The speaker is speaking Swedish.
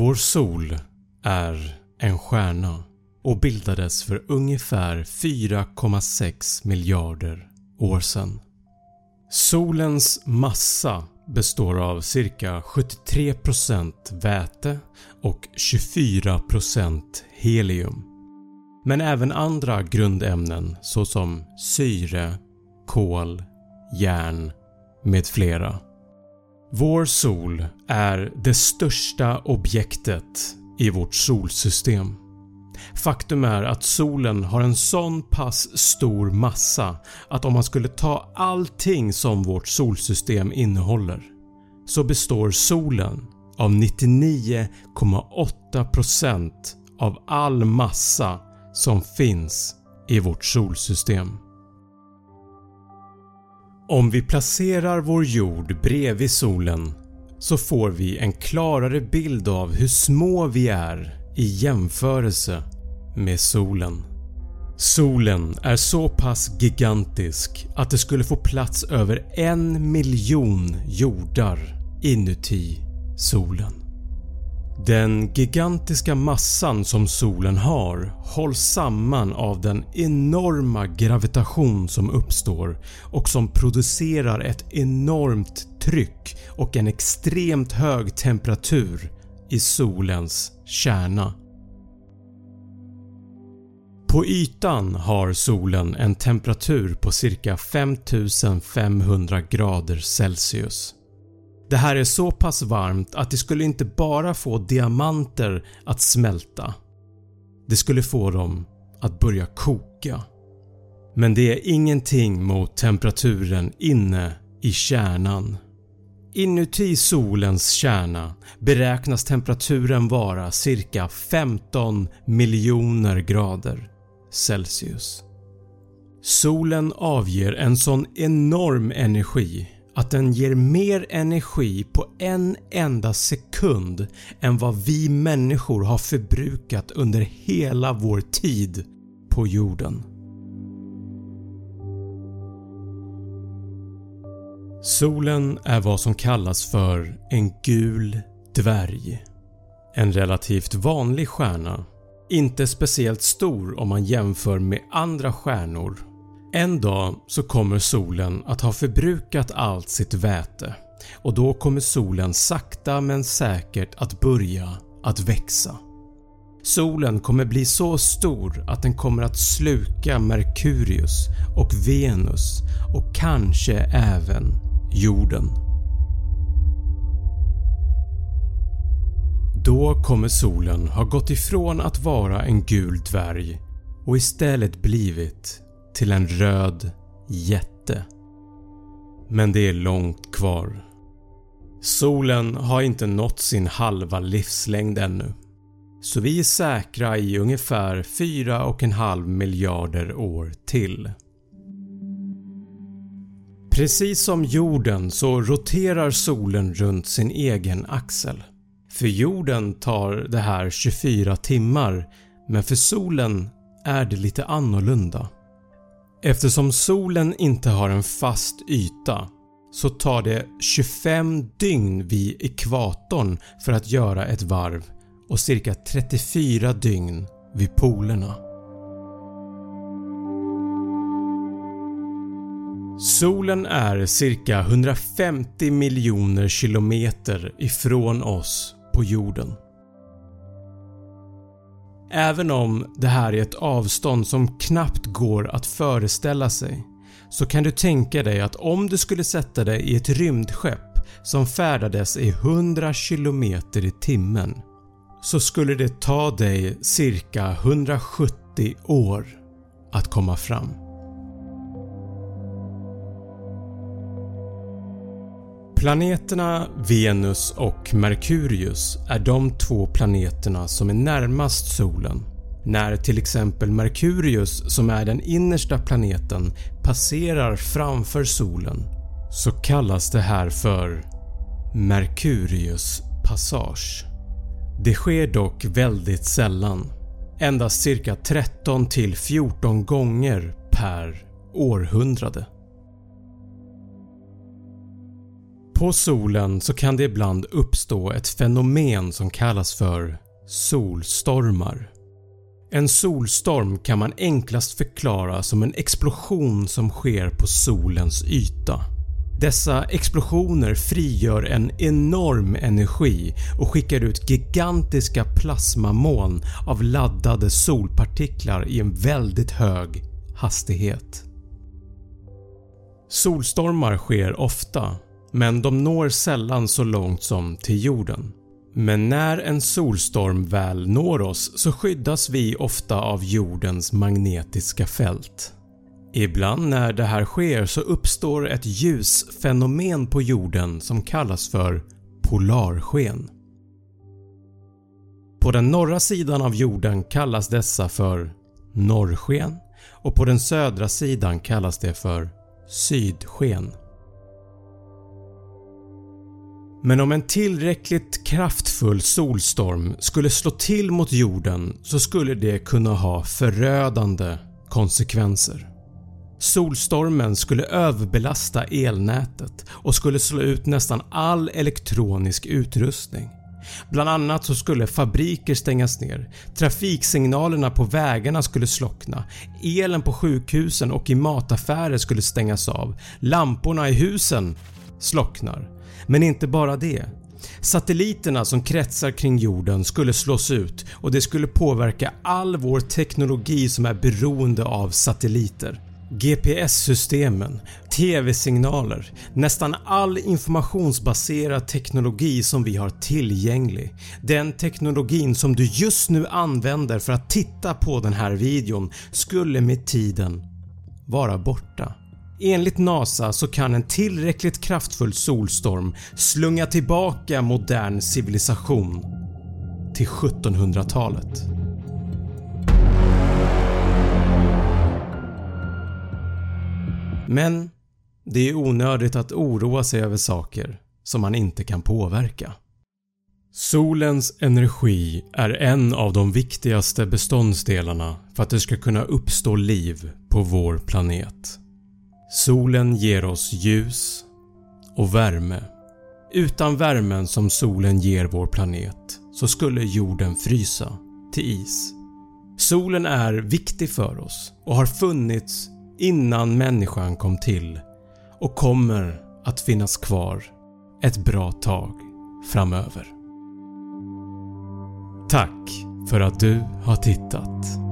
Vår sol är en stjärna och bildades för ungefär 4,6 miljarder år sedan. Solens massa består av cirka 73% väte och 24% helium. Men även andra grundämnen såsom syre, kol, järn med flera. Vår sol är det största objektet i vårt solsystem. Faktum är att solen har en sån pass stor massa att om man skulle ta allting som vårt solsystem innehåller så består solen av 99,8% av all massa som finns i vårt solsystem. Om vi placerar vår jord bredvid solen så får vi en klarare bild av hur små vi är i jämförelse med solen. Solen är så pass gigantisk att det skulle få plats över en miljon jordar inuti solen. Den gigantiska massan som solen har hålls samman av den enorma gravitation som uppstår och som producerar ett enormt tryck och en extremt hög temperatur i solens kärna. På ytan har solen en temperatur på cirka 5500 grader Celsius. Det här är så pass varmt att det skulle inte bara få diamanter att smälta. Det skulle få dem att börja koka. Men det är ingenting mot temperaturen inne i kärnan. Inuti solens kärna beräknas temperaturen vara cirka 15 miljoner grader Celsius. Solen avger en sån enorm energi att den ger mer energi på en enda sekund än vad vi människor har förbrukat under hela vår tid på jorden. Solen är vad som kallas för en gul dvärg. En relativt vanlig stjärna. Inte speciellt stor om man jämför med andra stjärnor. En dag så kommer solen att ha förbrukat allt sitt väte och då kommer solen sakta men säkert att börja att växa. Solen kommer bli så stor att den kommer att sluka Merkurius och Venus och kanske även jorden. Då kommer solen ha gått ifrån att vara en gul dvärg och istället blivit till en röd jätte. Men det är långt kvar. Solen har inte nått sin halva livslängd ännu. Så vi är säkra i ungefär 4,5 miljarder år till. Precis som jorden så roterar solen runt sin egen axel. För jorden tar det här 24 timmar men för solen är det lite annorlunda. Eftersom solen inte har en fast yta så tar det 25 dygn vid ekvatorn för att göra ett varv och cirka 34 dygn vid polerna. Solen är cirka 150 miljoner kilometer ifrån oss på jorden. Även om det här är ett avstånd som knappt går att föreställa sig så kan du tänka dig att om du skulle sätta dig i ett rymdskepp som färdades i 100 km i timmen så skulle det ta dig cirka 170 år att komma fram. Planeterna Venus och Merkurius är de två planeterna som är närmast solen. När till exempel Merkurius som är den innersta planeten passerar framför solen så kallas det här för Merkurius passage. Det sker dock väldigt sällan, endast cirka 13 14 gånger per århundrade. På solen så kan det ibland uppstå ett fenomen som kallas för solstormar. En solstorm kan man enklast förklara som en explosion som sker på solens yta. Dessa explosioner frigör en enorm energi och skickar ut gigantiska plasmamoln av laddade solpartiklar i en väldigt hög hastighet. Solstormar sker ofta men de når sällan så långt som till jorden. Men när en solstorm väl når oss så skyddas vi ofta av jordens magnetiska fält. Ibland när det här sker så uppstår ett ljusfenomen på jorden som kallas för polarsken. På den norra sidan av jorden kallas dessa för norrsken och på den södra sidan kallas det för sydsken. Men om en tillräckligt kraftfull solstorm skulle slå till mot jorden så skulle det kunna ha förödande konsekvenser. Solstormen skulle överbelasta elnätet och skulle slå ut nästan all elektronisk utrustning. Bland annat så skulle fabriker stängas ner, trafiksignalerna på vägarna skulle slockna, elen på sjukhusen och i mataffärer skulle stängas av, lamporna i husen slocknar. Men inte bara det. Satelliterna som kretsar kring jorden skulle slås ut och det skulle påverka all vår teknologi som är beroende av satelliter. GPS-systemen, TV-signaler, nästan all informationsbaserad teknologi som vi har tillgänglig. Den teknologin som du just nu använder för att titta på den här videon skulle med tiden vara borta. Enligt NASA så kan en tillräckligt kraftfull solstorm slunga tillbaka modern civilisation till 1700-talet. Men det är onödigt att oroa sig över saker som man inte kan påverka. Solens energi är en av de viktigaste beståndsdelarna för att det ska kunna uppstå liv på vår planet. Solen ger oss ljus och värme. Utan värmen som solen ger vår planet så skulle jorden frysa till is. Solen är viktig för oss och har funnits innan människan kom till och kommer att finnas kvar ett bra tag framöver. Tack för att du har tittat.